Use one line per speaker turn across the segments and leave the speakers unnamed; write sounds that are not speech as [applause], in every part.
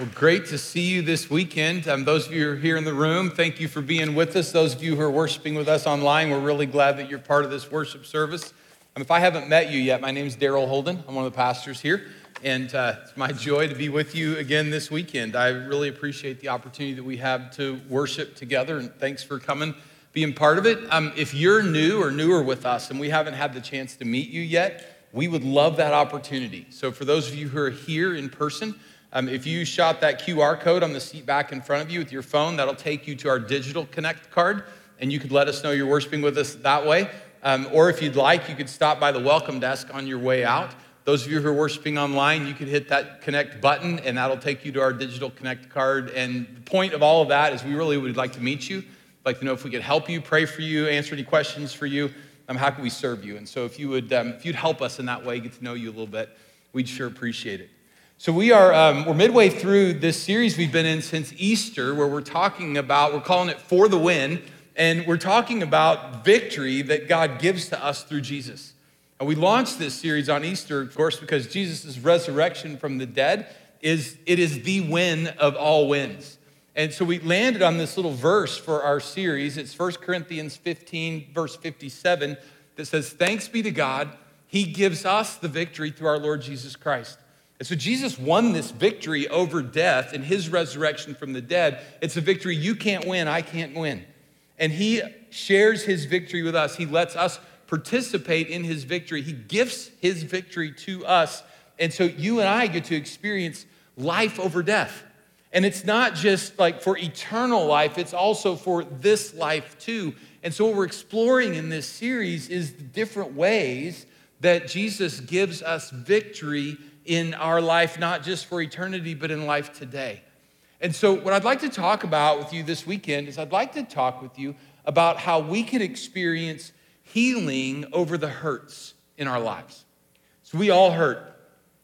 Well, great to see you this weekend. Um, those of you who are here in the room, thank you for being with us. Those of you who are worshiping with us online, we're really glad that you're part of this worship service. Um, if I haven't met you yet, my name is Daryl Holden. I'm one of the pastors here, and uh, it's my joy to be with you again this weekend. I really appreciate the opportunity that we have to worship together, and thanks for coming, being part of it. Um, if you're new or newer with us and we haven't had the chance to meet you yet, we would love that opportunity. So, for those of you who are here in person, um, if you shot that QR code on the seat back in front of you with your phone, that'll take you to our digital connect card, and you could let us know you're worshiping with us that way. Um, or if you'd like, you could stop by the welcome desk on your way out. Those of you who are worshiping online, you could hit that connect button, and that'll take you to our digital connect card. And the point of all of that is we really would like to meet you, like to know if we could help you, pray for you, answer any questions for you. Um, how can we serve you? And so if you would, um, if you'd help us in that way, get to know you a little bit, we'd sure appreciate it. So we are um, we're midway through this series we've been in since Easter, where we're talking about we're calling it for the win, and we're talking about victory that God gives to us through Jesus. And we launched this series on Easter, of course, because Jesus' resurrection from the dead is it is the win of all wins. And so we landed on this little verse for our series. It's 1 Corinthians 15, verse 57, that says, Thanks be to God, He gives us the victory through our Lord Jesus Christ. And so Jesus won this victory over death in his resurrection from the dead. It's a victory you can't win, I can't win. And he shares his victory with us. He lets us participate in his victory. He gifts his victory to us. And so you and I get to experience life over death. And it's not just like for eternal life, it's also for this life too. And so, what we're exploring in this series is the different ways that Jesus gives us victory in our life, not just for eternity, but in life today. And so, what I'd like to talk about with you this weekend is I'd like to talk with you about how we can experience healing over the hurts in our lives. So, we all hurt.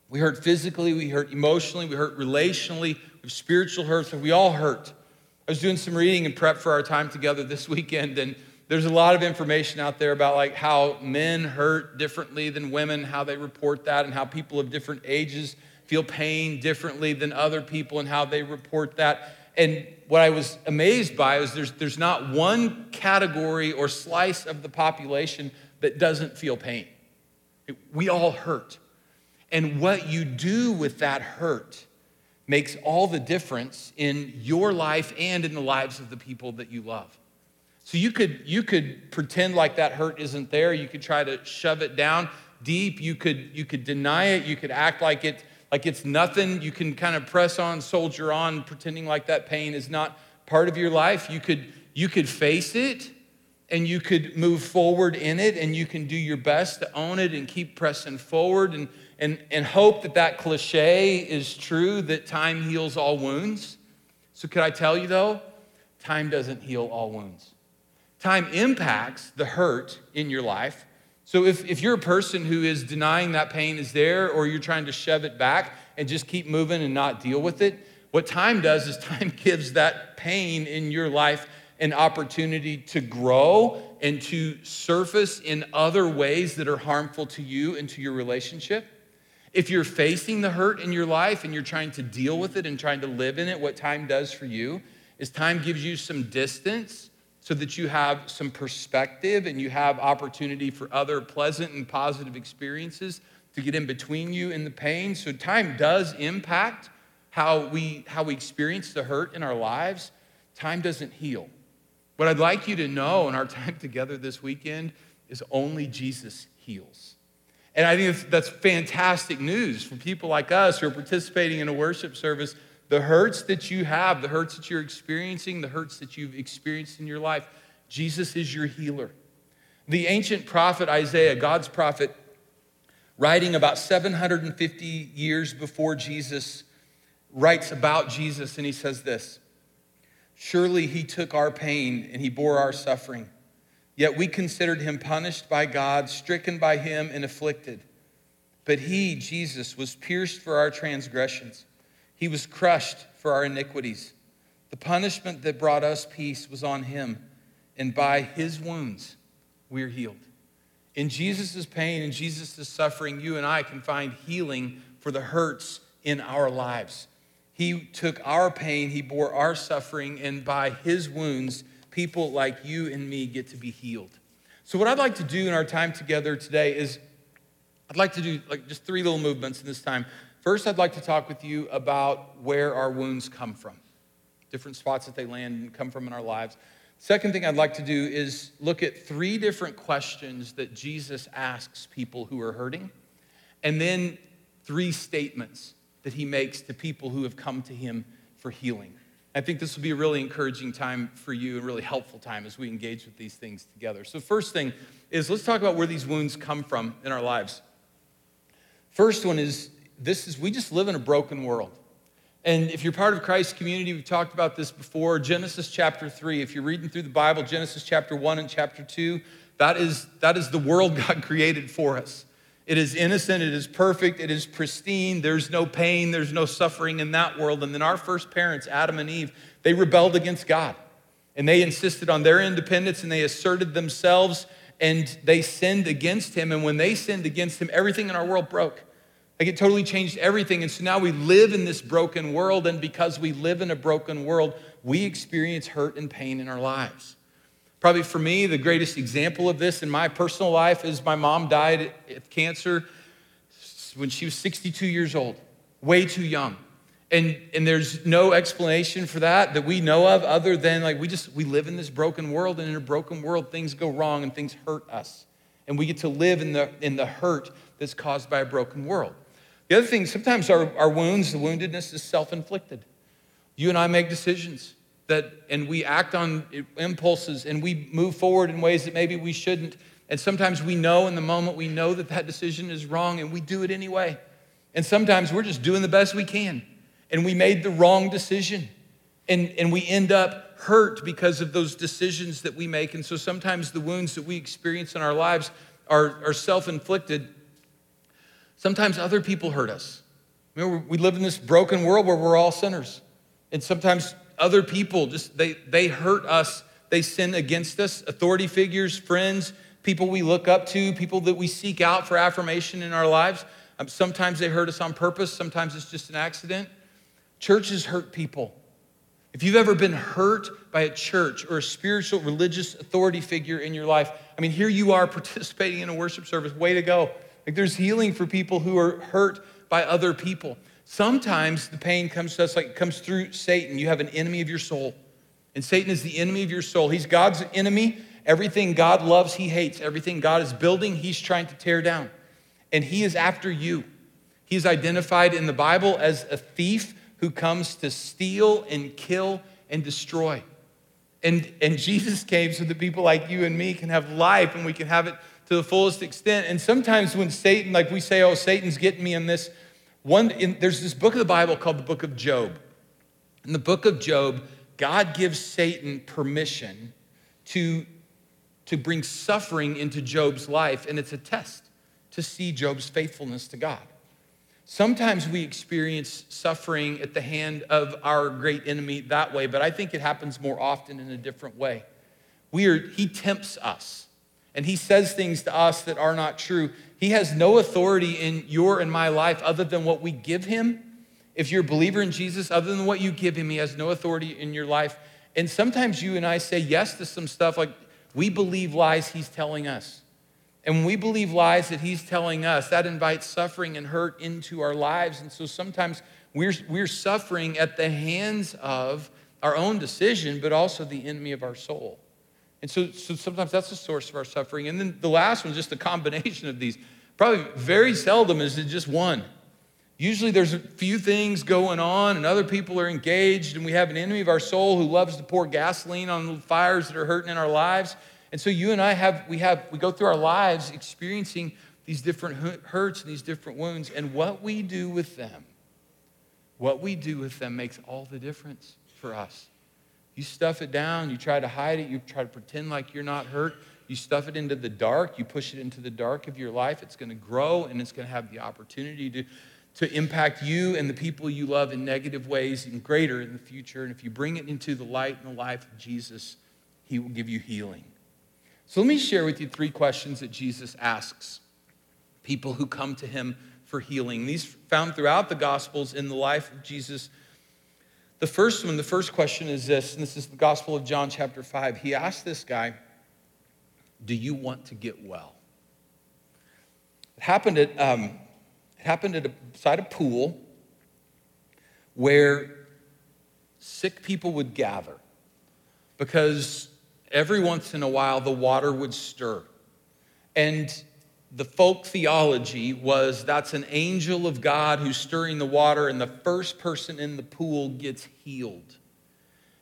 We hurt physically, we hurt emotionally, we hurt relationally, we have spiritual hurts, we all hurt. I was doing some reading and prep for our time together this [laughs] weekend, and there's a lot of information out there about like how men hurt differently than women, how they report that, and how people of different ages feel pain differently than other people and how they report that. And what I was amazed by is there's, there's not one category or slice of the population that doesn't feel pain. We all hurt. And what you do with that hurt makes all the difference in your life and in the lives of the people that you love. So you could, you could pretend like that hurt isn't there. You could try to shove it down deep. You could, you could deny it. You could act like, it, like it's nothing. You can kind of press on, soldier on, pretending like that pain is not part of your life. You could, you could face it and you could move forward in it and you can do your best to own it and keep pressing forward and, and, and hope that that cliche is true that time heals all wounds. So, could I tell you though, time doesn't heal all wounds. Time impacts the hurt in your life. So if, if you're a person who is denying that pain is there or you're trying to shove it back and just keep moving and not deal with it, what time does is [laughs] time gives that pain in your life an opportunity to grow and to surface in other ways that are harmful to you and to your relationship. If you're facing the hurt in your life and you're trying to deal with it and trying to live in it, what time does for you is time gives you some distance so that you have some perspective and you have opportunity for other pleasant and positive experiences to get in between you and the pain. So time does impact how we how we experience the hurt in our lives. Time doesn't heal. What I'd like you to know in our [laughs] time together this weekend is only Jesus heals. And I think that's fantastic news for people like us who are participating in a worship service the hurts that you have, the hurts that you're experiencing, the hurts that you've experienced in your life, Jesus is your healer. The ancient prophet Isaiah, God's prophet, writing about 750 years before Jesus, writes about Jesus and he says this Surely he took our pain and he bore our suffering. Yet we considered him punished by God, stricken by him, and afflicted. But he, Jesus, was pierced for our transgressions he was crushed for our iniquities. The punishment that brought us peace was on him, and by his wounds we're healed. In Jesus' pain and Jesus' suffering, you and I can find healing for the hurts in our lives. He took our pain, He bore our suffering, and by His wounds, people like you and me get to be healed. So, what I'd like to do in our time together today is I'd like to do like just three little movements in this time. First, I'd like to talk with you about where our wounds come from, different spots that they land and come from in our lives. Second thing I'd like to do is look at three different questions that Jesus asks people who are hurting, and then three statements that he makes to people who have come to him for healing. I think this will be a really encouraging time for you, a really helpful time as we engage with these things together. So, first thing is let's talk about where these wounds come from in our lives. First one is this is we just live in a broken world. And if you're part of Christ's community, we've talked about this before. Genesis chapter 3, if you're reading through the Bible, Genesis chapter 1 and chapter 2, that is, that is the world [laughs] God created for us. It is innocent, it is perfect, it is pristine. There's no pain, there's no suffering in that world. And then our first parents, Adam and Eve, they rebelled against God. And they insisted on their independence and they asserted themselves and they sinned against him. And when they sinned against him, everything in our world broke. Like it totally changed everything. And so now we live in this broken world. And because we live in a broken world, we experience hurt and pain in our lives. Probably for me, the greatest example of this in my personal life is my mom died of cancer when she was 62 years old, way too young. And, and there's no explanation for that that we know of other than like we just we live in this broken world and in a broken world things go wrong and things hurt us and we get to live in the in the hurt that's caused by a broken world the other thing sometimes our, our wounds the woundedness is self-inflicted. You and i make decisions that and we act on impulses and we move forward in ways that maybe we shouldn't. And sometimes we know in the moment we know that that decision is wrong and we do it anyway. And sometimes we're just doing the best we can. And we made the wrong decision. And, and we end up hurt because of those decisions that we make. And so sometimes the wounds that we experience in our lives are, are self-inflicted sometimes other people hurt us. Remember, we live in this broken world where we're all sinners. And sometimes other people just they they hurt us. They sin against us. Authority figures friends people we look up to people that we seek out for affirmation in our lives. Um, sometimes they hurt us on purpose. Sometimes it's just an accident. Churches hurt people. If you've ever been hurt by a church or a spiritual religious authority figure in your life i mean here you are [laughs] participating in a worship service. Way to go like there's healing for people who are hurt by other people Sometimes the pain comes to us like it comes through Satan. You have an enemy of your soul. And Satan is the enemy of your soul. He's God's enemy. Everything God loves, he hates. Everything God is building, he's trying to tear down. And he is after you. He's identified in the Bible as a thief who comes to steal and kill and destroy. And, and Jesus came so that people like you and me can have life and we can have it to the fullest extent. And sometimes when Satan, like we say, oh, Satan's getting me in this, one, in, there's this book of the Bible called the book of Job. In the book of Job, God gives Satan permission to, to bring suffering into Job's life, and it's a test to see Job's faithfulness to God. Sometimes we experience suffering at the hand of our great enemy that way, but I think it happens more often in a different way. We are, he tempts us, and he says things to us that are not true. He has no authority in your and my life other than what we give him. If you're a believer in Jesus, other than what you give him, he has no authority in your life. And sometimes you and I say yes to some stuff like we believe lies he's telling us. And when we believe lies that he's telling us, that invites suffering and hurt into our lives. And so sometimes we're, we're suffering at the hands of our own decision, but also the enemy of our soul. And so, so sometimes that's the source of our suffering. And then the last one just a combination of these. Probably very seldom is it just one. Usually there's a few things going on and other people are engaged, and we have an enemy of our soul who loves to pour gasoline on the fires that are hurting in our lives. And so you and I have we have we go through our lives experiencing these different hurts and these different wounds, and what we do with them, what we do with them makes all the difference for us. You stuff it down, you try to hide it, you try to pretend like you're not hurt. You stuff it into the dark, you push it into the dark of your life, it's going to grow and it's going to have the opportunity to, to impact you and the people you love in negative ways and greater in the future. And if you bring it into the light and the life of Jesus, he will give you healing. So let me share with you three questions that Jesus asks people who come to him for healing. These found throughout the Gospels in the life of Jesus The first one, the first question is this, and this is the Gospel of John, chapter 5. He asked this guy, Do you want to get well? It happened at, um, it happened at a, beside a pool where sick people would gather because every once in a while the water would stir. And the folk theology was that's an angel of God who's stirring the water, and the first person in the pool gets healed.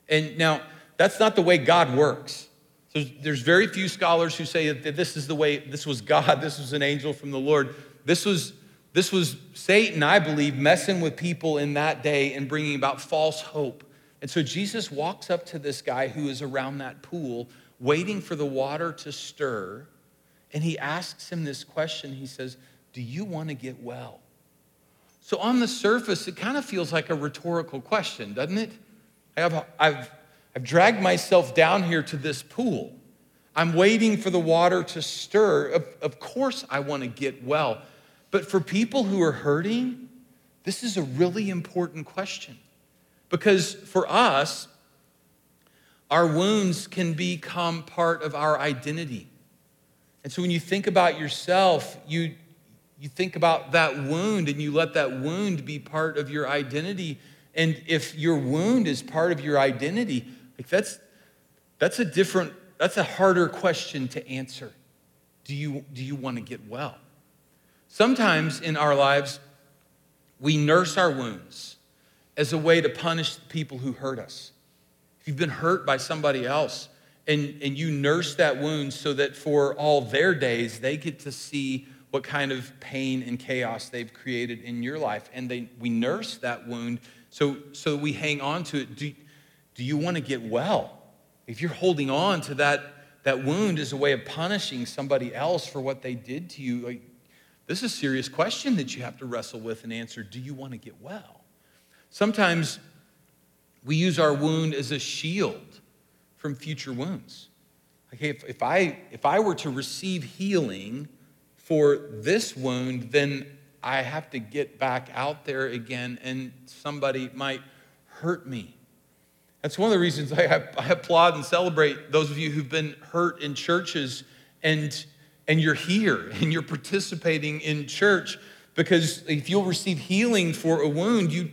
And now, that's not the way God works. So there's very few scholars who say that this is the way, this was God, [laughs] this was an angel from the Lord. This was, this was Satan, I believe, messing with people in that day and bringing about false hope. And so Jesus walks up to this guy who is around that pool, waiting for the water to stir. And he asks him this question. He says, Do you want to get well? So, on the surface, it kind of feels like a rhetorical question, doesn't it? I've, I've, I've dragged myself down here to this pool. I'm waiting for the water to stir. Of, of course, I want to get well. But for people who are hurting, this is a really important question. Because for us, our wounds can become part of our identity. And so when you think about yourself, you, you think about that wound and you let that wound be part of your identity. And if your wound is part of your identity, like that's, that's a different, that's a harder question to answer. Do you, do you want to get well? Sometimes in our lives, we nurse our wounds as a way to punish the people who hurt us. If you've been hurt by somebody else, and, and you nurse that wound so that for all their days, they get to see what kind of pain and chaos they've created in your life. And they, we nurse that wound so, so we hang on to it. Do, do you want to get well? If you're holding on to that, that wound as a way of punishing somebody else for what they did to you, like, this is a serious question that you have to wrestle with and answer. Do you want to get well? Sometimes we use our wound as a shield from future wounds. Okay, if, if, I, if I were to receive healing for this wound, then I have to get back out there again and somebody might hurt me. That's one of the reasons I, I applaud and celebrate those of you who've been hurt in churches and, and you're here and you're participating in church because if you'll receive healing for a wound, you,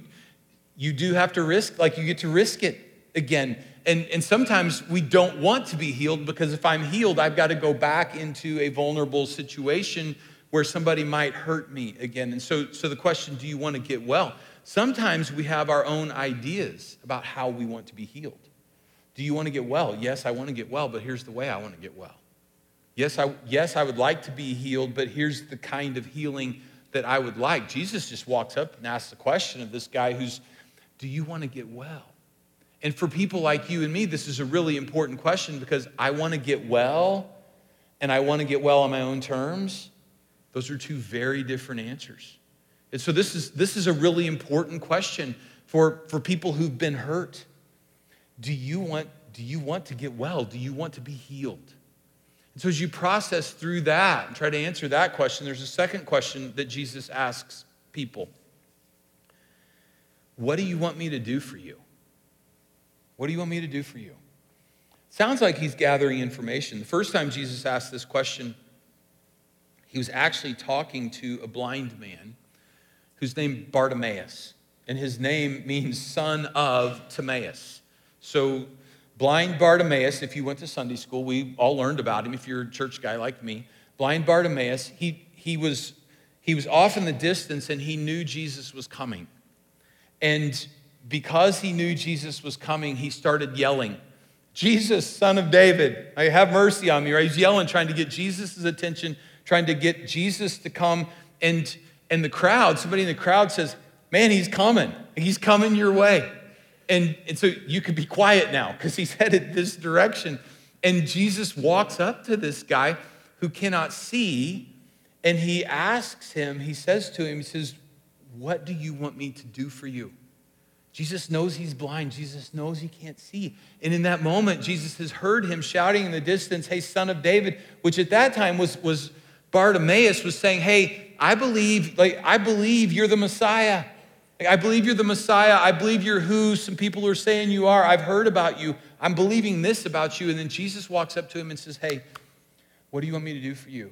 you do have to risk, like you get to risk it again. And, and sometimes we don't want to be healed because if I'm healed, I've got to go back into a vulnerable situation where somebody might hurt me again. And so, so the question do you want to get well? Sometimes we have our own ideas about how we want to be healed. Do you want to get well? Yes, I want to get well, but here's the way I want to get well. Yes, I, yes, I would like to be healed, but here's the kind of healing that I would like. Jesus just walks up and asks the question of this guy who's, Do you want to get well? And for people like you and me, this is a really important question because I want to get well and I want to get well on my own terms. Those are two very different answers. And so this is, this is a really important question for, for people who've been hurt. Do you, want, do you want to get well? Do you want to be healed? And so as you process through that and try to answer that question, there's a second question that Jesus asks people. What do you want me to do for you? What do you want me to do for you? Sounds like he's gathering information. The first time Jesus asked this question, he was actually talking to a blind man who's named Bartimaeus. And his name means son of Timaeus. So, blind Bartimaeus, if you went to Sunday school, we all learned about him if you're a church guy like me. Blind Bartimaeus, he, he, was, he was off in the distance and he knew Jesus was coming. And because he knew Jesus was coming, he started yelling, Jesus, son of David, have mercy on me. Right? He's yelling, trying to get Jesus' attention, trying to get Jesus to come. And, and the crowd, somebody in the crowd says, Man, he's coming. He's coming your way. And, and so you could be quiet now because he's [laughs] headed this direction. And Jesus walks up to this guy who cannot see and he asks him, he says to him, he says, What do you want me to do for you? Jesus knows he's blind. Jesus knows he can't see. And in that moment, Jesus has heard him shouting in the distance, Hey, son of David, which at that time was, was Bartimaeus was saying, Hey, I believe, like, I believe you're the Messiah. I believe you're the Messiah. I believe you're who some people are saying you are. I've heard about you. I'm believing this about you. And then Jesus walks up to him and says, Hey, what do you want me to do for you?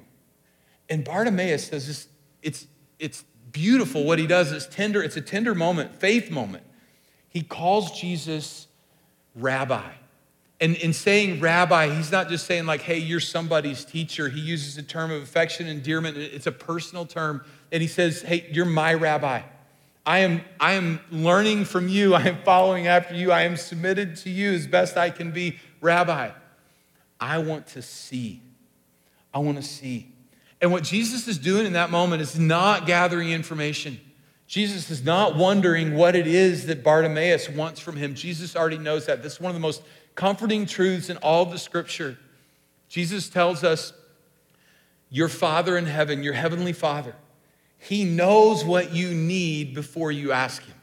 And Bartimaeus says this, it's, it's beautiful what he does. It's tender, it's a tender moment, faith moment. He calls Jesus rabbi. And in saying rabbi, he's not just saying, like, hey, you're somebody's teacher. He uses a term of affection, and endearment. It's a personal term. And he says, hey, you're my rabbi. I am, I am learning from you. I am following after you. I am submitted to you as best I can be. Rabbi, I want to see. I want to see. And what Jesus is doing in that moment is not gathering information. Jesus is not wondering what it is that Bartimaeus wants from him. Jesus already knows that. This is one of the most comforting truths in all of the scripture. Jesus tells us, Your Father in heaven, your heavenly Father, He knows what you need before you ask Him.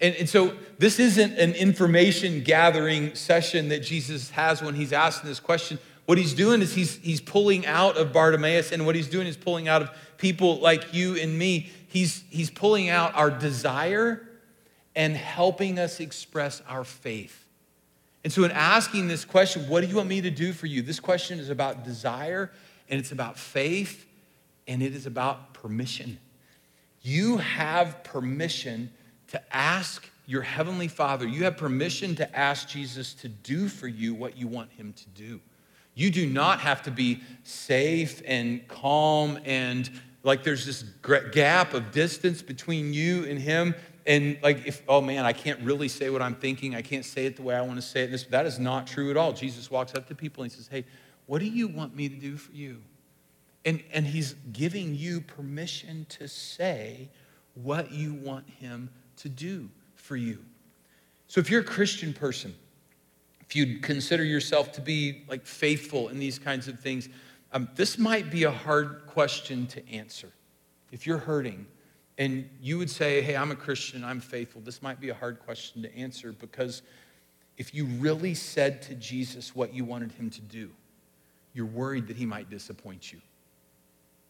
And, and so this isn't an information gathering session that Jesus has when He's asking this question. What he's doing is he's, he's pulling out of Bartimaeus, and what he's doing is pulling out of people like you and me. He's, he's pulling out our desire and helping us express our faith. And so, in asking this question, what do you want me to do for you? This question is about desire, and it's about faith, and it is about permission. You have permission to ask your Heavenly Father, you have permission to ask Jesus to do for you what you want Him to do. You do not have to be safe and calm and like there's this gap of distance between you and him. And like, if, oh man, I can't really say what I'm thinking. I can't say it the way I want to say it. This, that is not true at all. Jesus walks up to people and he says, Hey, what do you want me to do for you? And, and he's giving you permission to say what you want him to do for you. So if you're a Christian person, if you'd consider yourself to be like faithful in these kinds of things, um, this might be a hard question to answer. If you're hurting and you would say, Hey, I'm a Christian, I'm faithful, this might be a hard question to answer because if you really said to Jesus what you wanted him to do, you're worried that he might disappoint you.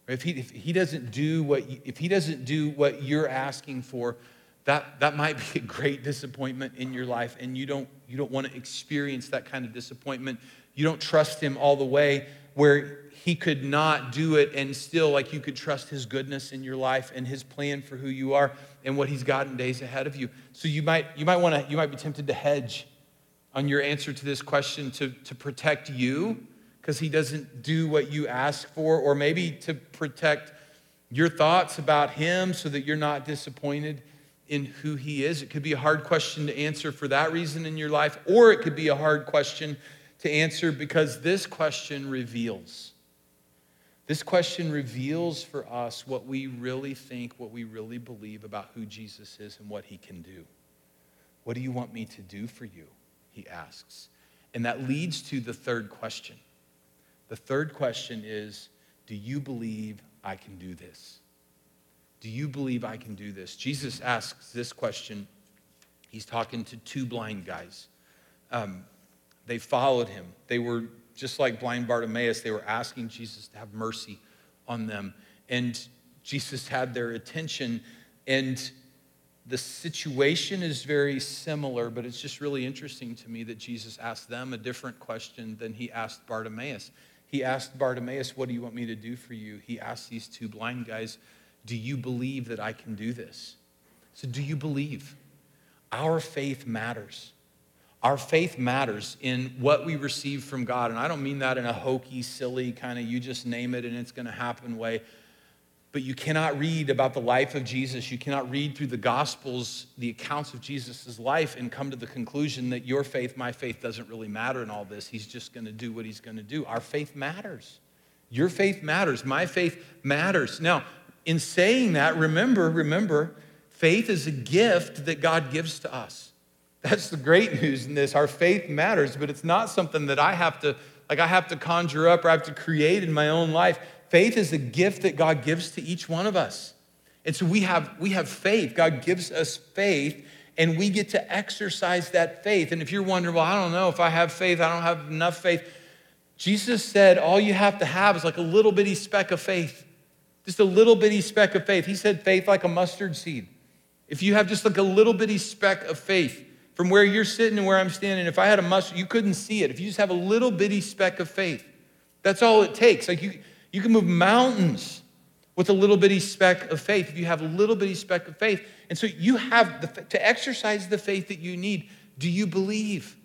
If he, if he doesn't do what you, if he doesn't do what you're asking for, that, that might be a great disappointment in your life, and you don't, you don't want to experience that kind of disappointment. You don't trust him all the way where he could not do it and still like you could trust his goodness in your life and his plan for who you are and what he's got in days ahead of you so you might you might want to you might be tempted to hedge on your answer to this question to, to protect you because he doesn't do what you ask for or maybe to protect your thoughts about him so that you're not disappointed in who he is. It could be a hard question to answer for that reason in your life, or it could be a hard question to answer because this question reveals. This question reveals for us what we really think, what we really believe about who Jesus is and what he can do. What do you want me to do for you? He asks. And that leads to the third question. The third question is Do you believe I can do this? Do you believe I can do this? Jesus asks this question. He's talking to two blind guys. Um, they followed him. They were just like blind Bartimaeus, they were asking Jesus to have mercy on them. And Jesus had their attention. And the situation is very similar, but it's just really interesting to me that Jesus asked them a different question than he asked Bartimaeus. He asked Bartimaeus, What do you want me to do for you? He asked these two blind guys, do you believe that I can do this? So, do you believe? Our faith matters. Our faith matters in what we receive from God. And I don't mean that in a hokey, silly kind of you just name it and it's going to happen way. But you cannot read about the life of Jesus. You cannot read through the Gospels, the accounts of Jesus' life, and come to the conclusion that your faith, my faith, doesn't really matter in all this. He's just going to do what he's going to do. Our faith matters. Your faith matters. My faith matters. Now, in saying that, remember, remember, faith is a gift that God gives to us. That's the great news in this. Our faith matters, but it's not something that I have to, like, I have to conjure up or I have to create in my own life. Faith is a gift that God gives to each one of us. And so we have, we have faith. God gives us faith, and we get to exercise that faith. And if you're wondering, well, I don't know if I have faith, I don't have enough faith. Jesus said all you have to have is like a little bitty speck of faith. Just a little bitty speck of faith. He said faith like a mustard seed. If you have just like a little bitty speck of faith from where you're sitting and where I'm standing, if I had a muscle, you couldn't see it. If you just have a little bitty speck of faith, that's all it takes. Like you, you can move mountains with a little bitty speck of faith if you have a little bitty speck of faith. And so you have the, to exercise the faith that you need. Do you believe?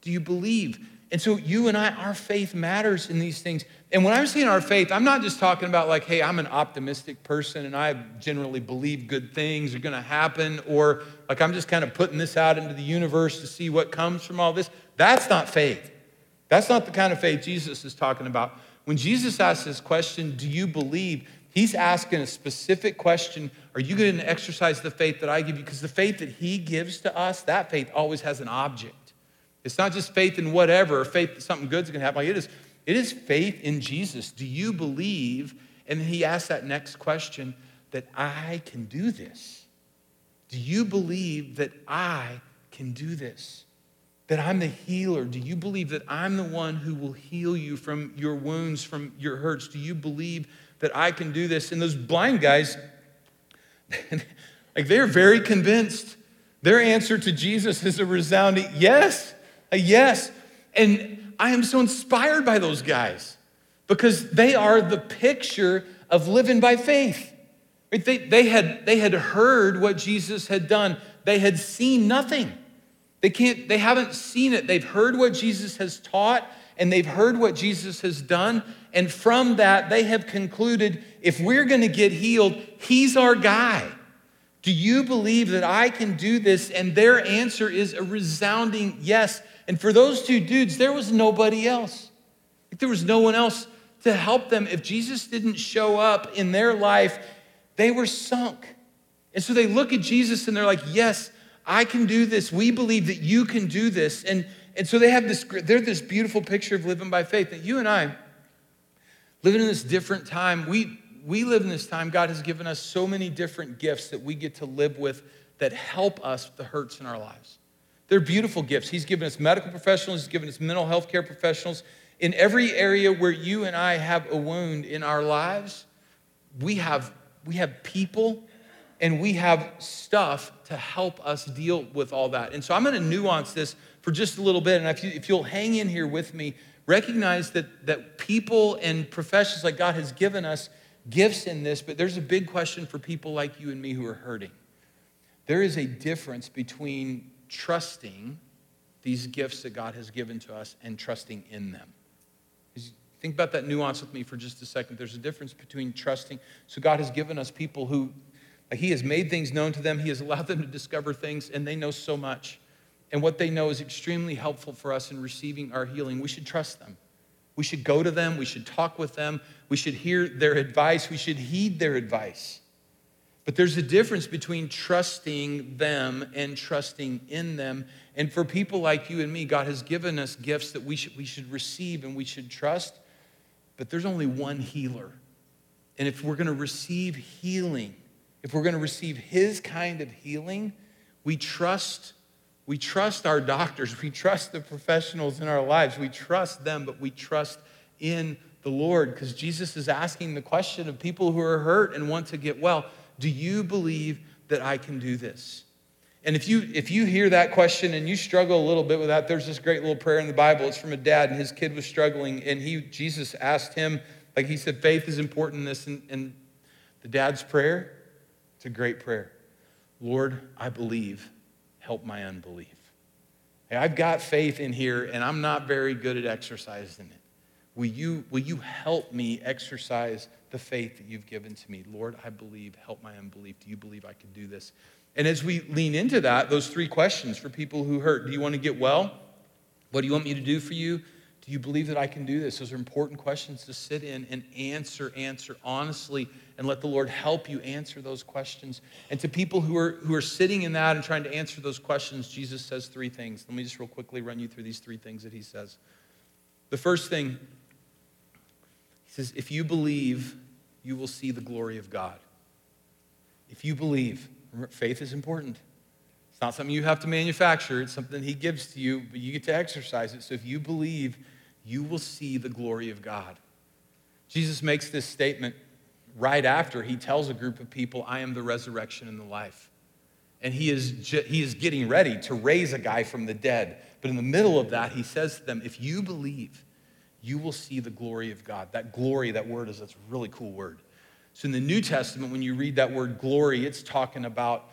Do you believe? And so you and I, our faith matters in these things. And when I'm saying our faith, I'm not just talking about like, hey, I'm an optimistic person and I generally believe good things are going to happen, or like I'm just kind of putting this out into the universe to see what comes from all this. That's not faith. That's not the kind of faith Jesus is talking about. When Jesus asks this question, do you believe? He's asking a specific question Are you going to exercise the faith that I give you? Because the faith that He gives to us, that faith always has an object. It's not just faith in whatever, faith that something good's to happen. Like it is, it is faith in Jesus. Do you believe? And he asks that next question that I can do this. Do you believe that I can do this? That I'm the healer? Do you believe that I'm the one who will heal you from your wounds, from your hurts? Do you believe that I can do this? And those blind guys, [laughs] like they're very convinced. Their answer to Jesus is a resounding yes, a yes. And I am so inspired by those guys because they are the picture of living by faith. They, they, had, they had heard what Jesus had done, they had seen nothing. They, can't, they haven't seen it. They've heard what Jesus has taught and they've heard what Jesus has done. And from that, they have concluded if we're going to get healed, he's our guy. Do you believe that I can do this? And their answer is a resounding yes. And for those two dudes, there was nobody else. There was no one else to help them. If Jesus didn't show up in their life, they were sunk. And so they look at Jesus and they're like, Yes, I can do this. We believe that you can do this. And, and so they have this, they're this beautiful picture of living by faith. That you and I, living in this different time, we, we live in this time, God has given us so many different gifts that we get to live with that help us with the hurts in our lives. They're beautiful gifts. He's given us medical professionals, He's given us mental health care professionals. In every area where you and I have a wound in our lives, we have, we have people and we have stuff to help us deal with all that. And so I'm going to nuance this for just a little bit. And if, you, if you'll hang in here with me, recognize that, that people and professions like God has given us gifts in this, but there's a big question for people like you and me who are hurting. There is a difference between trusting these gifts that God has given to us and trusting in them. Think about that nuance with me for just a second. There's a difference between trusting. So, God has given us people who, He has made things known to them, He has allowed them to discover things, and they know so much. And what they know is extremely helpful for us in receiving our healing. We should trust them. We should go to them. We should talk with them. We should hear their advice. We should heed their advice. But there's a difference between trusting them and trusting in them. And for people like you and me, God has given us gifts that we should, we should receive and we should trust. But there's only one healer. And if we're going to receive healing, if we're going to receive his kind of healing, we trust we trust our doctors, we trust the professionals in our lives, we trust them, but we trust in the Lord because Jesus is asking the question of people who are hurt and want to get well. Do you believe that I can do this? And if you if you hear that question and you struggle a little bit with that, there's this great little prayer in the Bible. It's from a dad, and his kid was struggling, and he Jesus asked him, like he said, faith is important in this, and, and the dad's prayer, it's a great prayer. Lord, I believe, help my unbelief. Hey, I've got faith in here, and I'm not very good at exercising it. Will you, will you help me exercise the faith that you've given to me. Lord, I believe. Help my unbelief. Do you believe I can do this? And as we lean into that, those three questions for people who hurt do you want to get well? What do you want me to do for you? Do you believe that I can do this? Those are important questions to sit in and answer, answer honestly, and let the Lord help you answer those questions. And to people who are, who are sitting in that and trying to answer those questions, Jesus says three things. Let me just real quickly run you through these three things that he says. The first thing he says, If you believe, you will see the glory of God. If you believe, faith is important. It's not something you have to manufacture, it's something He gives to you, but you get to exercise it. So if you believe, you will see the glory of God. Jesus makes this statement right after he tells a group of people, I am the resurrection and the life. and he is, ju- he is getting ready to raise a guy from the dead. But in the middle of that, he says to them, If you believe, you will see the glory of God. That glory, that word is that's a really cool word. So in the New Testament, when you read that word glory, it's talking about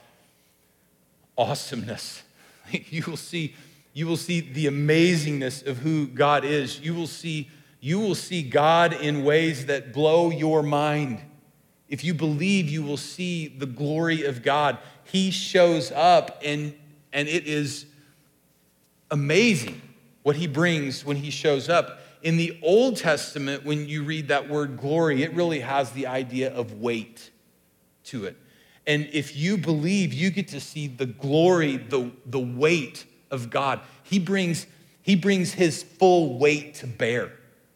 awesomeness. [laughs] you will see, you will see the amazingness of who God is. You will see, you will see God in ways that blow your mind. If you believe, you will see the glory of God. He shows up, and, and it is amazing what he brings when he shows up. In the Old Testament, when you read that word glory, it really has the idea of weight to it. And if you believe, you get to see the glory, the, the weight of God. He brings, he brings his full weight to bear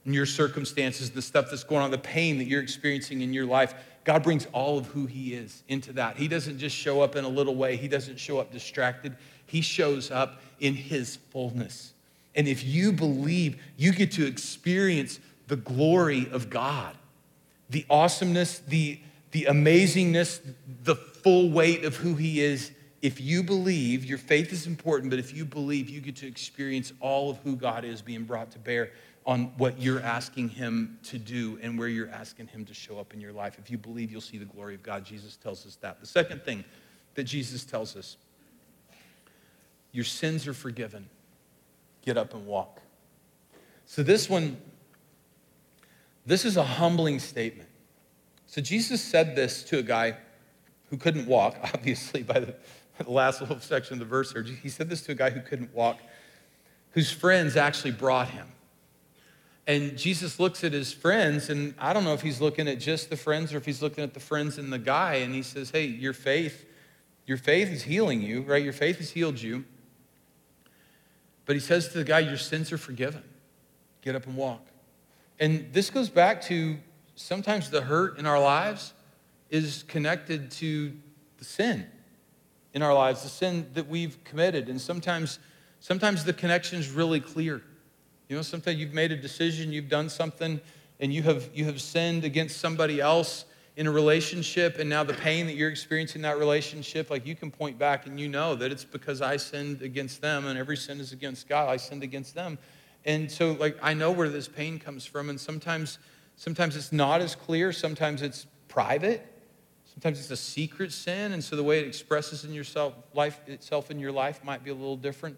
in your circumstances, the stuff that's going on, the pain that you're experiencing in your life. God brings all of who he is into that. He doesn't just show up in a little way, he doesn't show up distracted. He shows up in his fullness. And if you believe, you get to experience the glory of God, the awesomeness, the, the amazingness, the full weight of who He is. If you believe, your faith is important, but if you believe, you get to experience all of who God is being brought to bear on what you're asking Him to do and where you're asking Him to show up in your life. If you believe, you'll see the glory of God. Jesus tells us that. The second thing that Jesus tells us your sins are forgiven. Get up and walk. So, this one, this is a humbling statement. So, Jesus said this to a guy who couldn't walk, [laughs] obviously, by the, [laughs] the last little section of the verse here. He said this to a guy who couldn't walk, whose friends actually brought him. And Jesus looks at his friends, and I don't know if he's looking at just the friends or if he's looking at the friends and the guy, and he says, Hey, your faith, your faith is healing you, right? Your faith has healed you. But he says to the guy, Your sins are forgiven. Get up and walk. And this goes back to sometimes the hurt in our lives is connected to the sin in our lives, the sin that we've committed. And sometimes, sometimes the connection is really clear. You know, sometimes you've made a decision, you've done something, and you have, you have sinned against somebody else in a relationship, and now the pain that you're experiencing in that relationship, like you can point back and you know that it's because I sinned against them, and every sin is against God. I sinned against them. And so, like, I know where this pain comes from, and sometimes, sometimes it's not as clear, sometimes it's private. Sometimes it's a secret sin, and so the way it expresses in yourself, life itself in your life might be a little different.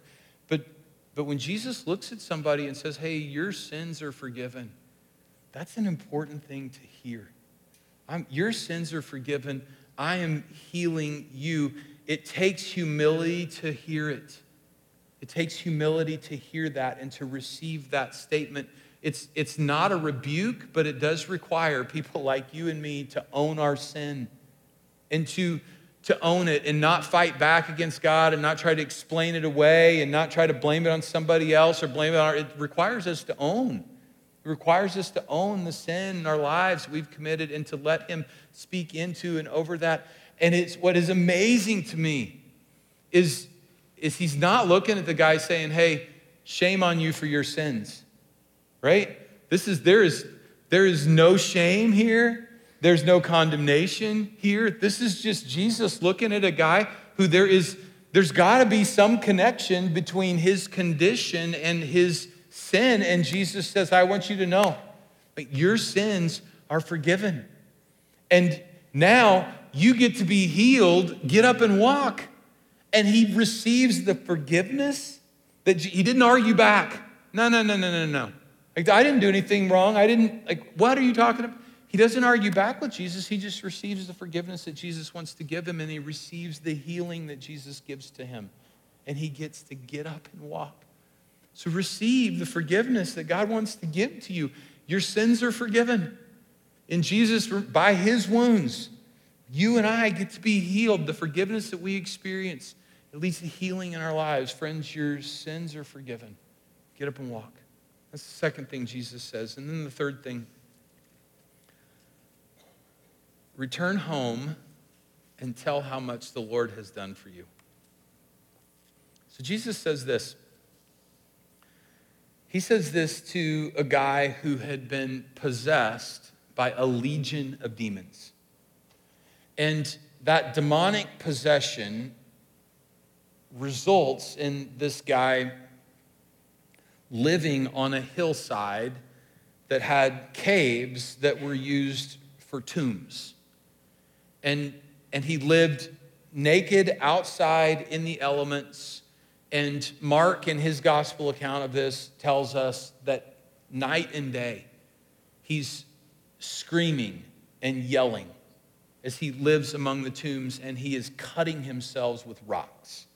But, but when Jesus looks at somebody and says, Hey, your sins are forgiven, that's an important thing to hear. I'm, your sins are forgiven. I am healing you. It takes humility to hear it. It takes humility to hear that and to receive that statement. It's, it's not a rebuke, but it does require people like you and me to own our sin and to, to own it and not fight back against God and not try to explain it away and not try to blame it on somebody else or blame it on our, it requires us to own. It requires us to own the sin in our lives we've committed and to let Him speak into and over that. And it's what is amazing to me is, is He's not looking at the guy saying, hey, shame on you for your sins, right? This is, there is, there is no shame here. There's no condemnation here. This is just Jesus looking at a guy who there is, there's got to be some connection between his condition and his sin. And Jesus says, I want you to know your sins are forgiven. And now you get to be healed, get up and walk. And he receives the forgiveness that he didn't argue back. No, no, no, no, no, no. I didn't do anything wrong. I didn't, like, what are you talking about? He doesn't argue back with Jesus. He just receives the forgiveness that Jesus wants to give him, and he receives the healing that Jesus gives to him. And he gets to get up and walk. So receive the forgiveness that God wants to give to you. Your sins are forgiven. In Jesus, by his wounds, you and I get to be healed. The forgiveness that we experience, it leads to healing in our lives. Friends, your sins are forgiven. Get up and walk. That's the second thing Jesus says. And then the third thing Return home and tell how much the Lord has done for you. So Jesus says this. He says this to a guy who had been possessed by a legion of demons. And that demonic possession results in this guy living on a hillside that had caves that were used for tombs. And, and he lived naked outside in the elements. And Mark, in his gospel account of this, tells us that night and day, he's screaming and yelling as he lives among the tombs and he is cutting himself with rocks.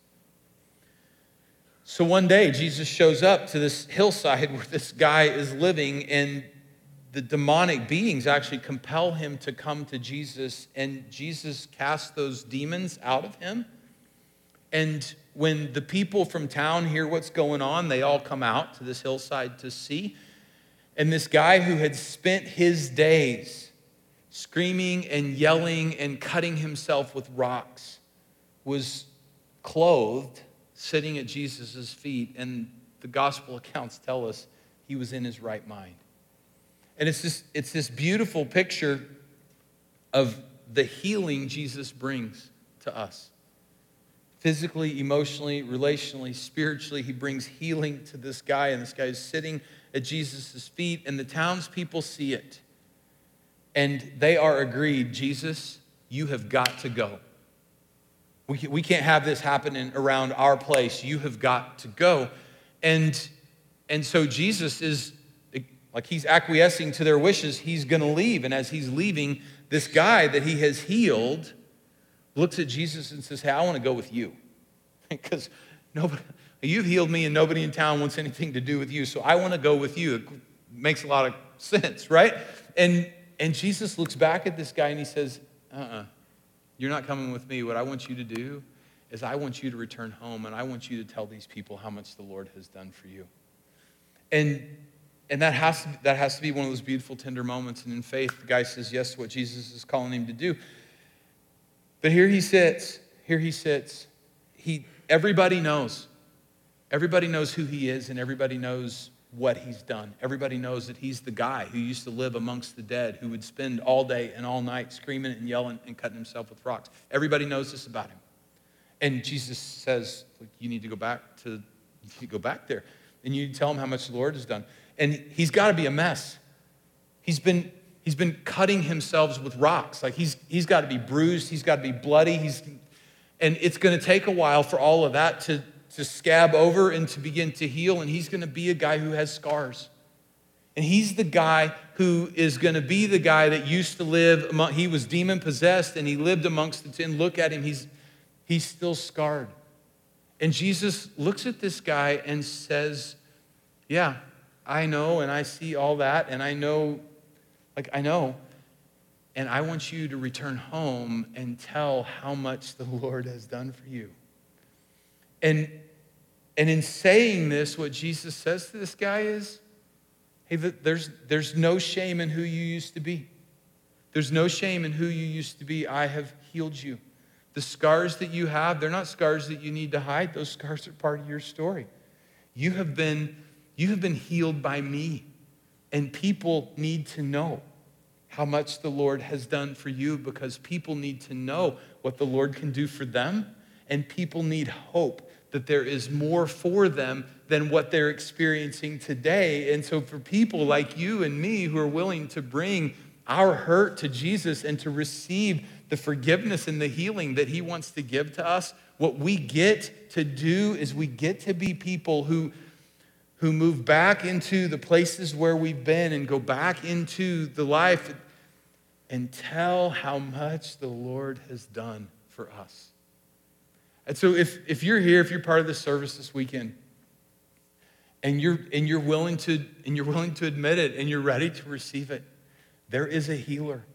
So one day, Jesus shows up to this hillside [laughs] where this guy is living, and the demonic beings actually compel him to come to Jesus, and Jesus casts those demons out of him. And when the people from town hear what's going on, they all come out to this hillside to see. And this guy who had spent his days screaming and yelling and cutting himself with rocks was clothed sitting at Jesus' feet, and the gospel [laughs] accounts tell us he was in his right mind. And it's this, it's this beautiful picture of the healing Jesus brings to us. Physically, emotionally, relationally, spiritually, he brings healing to this guy, and this guy is sitting at Jesus' feet, and the townspeople see it. And they are agreed Jesus, you have got to go. We, we can't have this happening around our place. You have got to go. And, and so Jesus is like he's acquiescing to their wishes. He's going to leave. And as he's leaving, this guy that he has healed looks at Jesus and says, Hey, I want to go with you. [laughs] Because nobody, you've healed me and nobody in town wants anything to do with you. So I want to go with you. It makes a lot of sense, right? And, and Jesus looks back at this guy and he says, Uh uh-uh. uh you're not coming with me. What I want you to do is I want you to return home and I want you to tell these people how much the Lord has done for you. And and that has, to, that has to be one of those beautiful, tender moments. And in faith, the guy says yes to what Jesus is calling him to do. But here he sits. Here he sits. He, everybody knows. Everybody knows who he is, and everybody knows what he's done. Everybody knows that he's the guy who used to live amongst the dead, who would spend all day and all night screaming and yelling and cutting himself with rocks. Everybody knows this about him. And Jesus says, You need to go back to you go back there. And you tell him how much the Lord has done. And he's got to be a mess. He's been he's been cutting himself with rocks. Like he's he's got to be bruised, he's got to be bloody, he's and it's going to take a while for all of that to to scab over and to begin to heal. And he's going to be a guy who has scars. And he's the guy who is going to be the guy that used to live among, he was demon possessed and he lived amongst the ten. Look at him, he's, he's still scarred. And Jesus looks at this guy and says, Yeah, I know and I see all that and I know, like, I know. And I want you to return home and tell how much the [laughs] Lord has done for you. And and in saying this, what Jesus says to this guy is hey, there's, there's no shame in who you used to be. There's no shame in who you used to be. I have healed you. The scars that you have, they're not scars that you need to hide. Those scars are part of your story. You have been, you have been healed by me. And people need to know how much the Lord has done for you because people need to know what the Lord can do for them. And people need hope that there is more for them than what they're experiencing today. And so, for people like you and me who are willing to bring our hurt to Jesus and to receive the forgiveness and the healing that He wants to give to us, what we get to do is we get to be people who, who move back into the places where we've been and go back into the life and tell how much the Lord has done for us. And so if, if you're here, if you're part of the service this weekend, and you're, and you're willing to and you're willing to admit it and you're ready to receive it, there is a healer.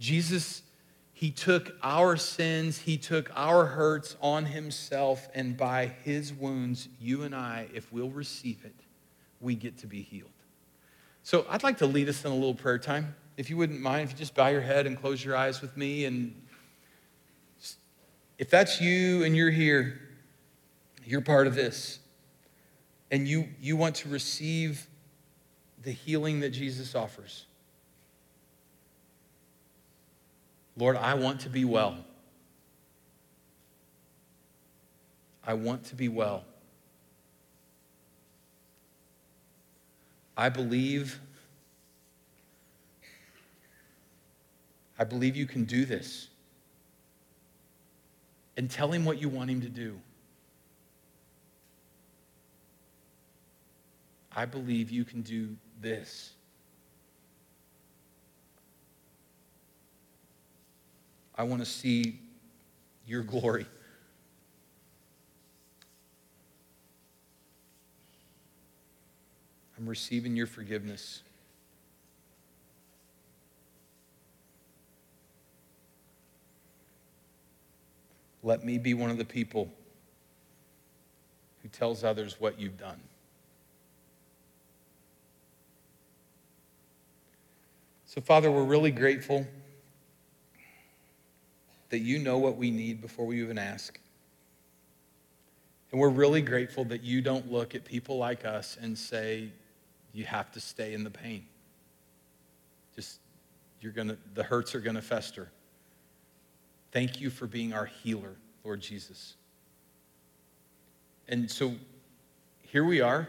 Jesus, he took our sins, he took our hurts on himself, and by his wounds, you and I, if we'll receive it, we get to be healed. So I'd like to lead us in a little prayer time. If you wouldn't mind, if you just bow your head and close your eyes with me and if that's you and you're here, you're part of this, and you, you want to receive the healing that Jesus offers. Lord, I want to be well. I want to be well. I believe I believe you can do this. And tell him what you want him to do. I believe you can do this. I want to see your glory. I'm receiving your forgiveness. Let me be one of the people who tells others what you've done. So, Father, we're really grateful that you know what we need before we even ask. And we're really grateful that you don't look at people like us and say, you have to stay in the pain. Just, you're to, the hurts are going to fester. Thank you for being our healer, Lord Jesus. And so here we are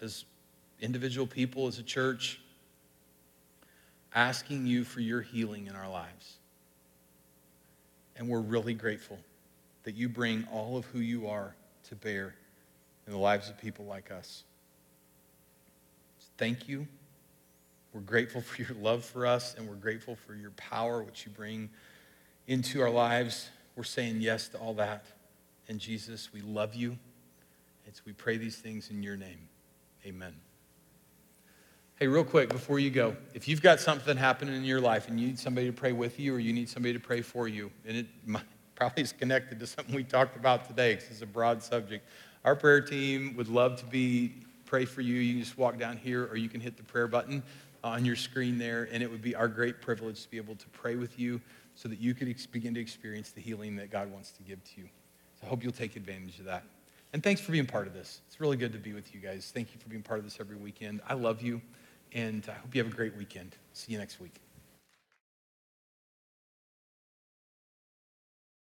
as individual people, as a church, asking you for your healing in our lives. And we're really grateful that you bring all of who you are to bear in the lives of people like us. Thank you. We're grateful for your love for us, and we're grateful for your power, which you bring into our lives. We're saying yes to all that. And Jesus, we love you. And so we pray these things in your name. Amen. Hey, real quick before you go, if you've got something happening in your life and you need somebody to pray with you or you need somebody to pray for you, and it [laughs] probably is connected to something we talked about today because it's a broad subject, our prayer team would love to be pray for you. You can just walk down here or you can hit the prayer button on your screen there, and it would be our great privilege to be able to pray with you so that you could ex- begin to experience the healing that God wants to give to you. So I hope you'll take advantage of that. And thanks for being part of this. It's really good to be with you guys. Thank you for being part of this every weekend. I love you, and I hope you have a great weekend. See you next week.